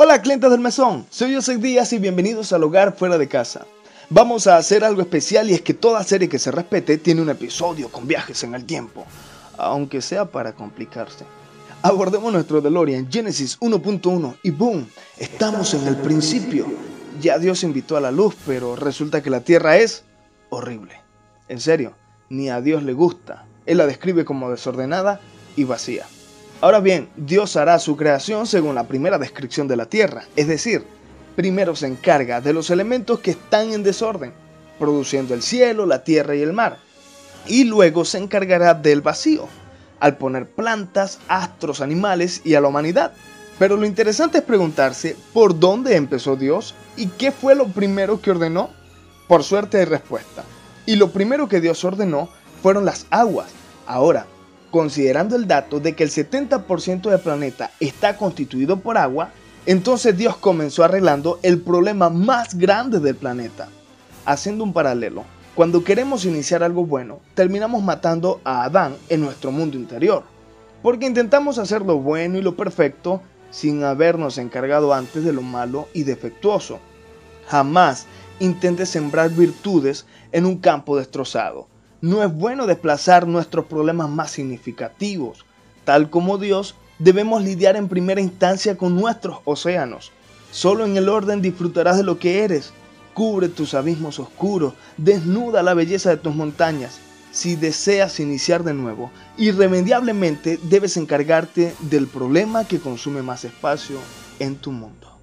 Hola clientes del mesón, soy José Díaz y bienvenidos al hogar fuera de casa. Vamos a hacer algo especial y es que toda serie que se respete tiene un episodio con viajes en el tiempo, aunque sea para complicarse. Abordemos nuestro DeLorean Genesis 1.1 y boom, estamos en el principio. Ya Dios invitó a la luz, pero resulta que la tierra es horrible. En serio, ni a Dios le gusta. Él la describe como desordenada y vacía. Ahora bien, Dios hará su creación según la primera descripción de la tierra, es decir, primero se encarga de los elementos que están en desorden, produciendo el cielo, la tierra y el mar, y luego se encargará del vacío, al poner plantas, astros, animales y a la humanidad. Pero lo interesante es preguntarse por dónde empezó Dios y qué fue lo primero que ordenó. Por suerte hay respuesta. Y lo primero que Dios ordenó fueron las aguas. Ahora, considerando el dato de que el 70% del planeta está constituido por agua, entonces Dios comenzó arreglando el problema más grande del planeta. Haciendo un paralelo, cuando queremos iniciar algo bueno, terminamos matando a Adán en nuestro mundo interior, porque intentamos hacer lo bueno y lo perfecto sin habernos encargado antes de lo malo y defectuoso. Jamás intentes sembrar virtudes en un campo destrozado no es bueno desplazar nuestros problemas más significativos. Tal como Dios, debemos lidiar en primera instancia con nuestros océanos. Solo en el orden disfrutarás de lo que eres. Cubre tus abismos oscuros, desnuda la belleza de tus montañas. Si deseas iniciar de nuevo, irremediablemente debes encargarte del problema que consume más espacio en tu mundo.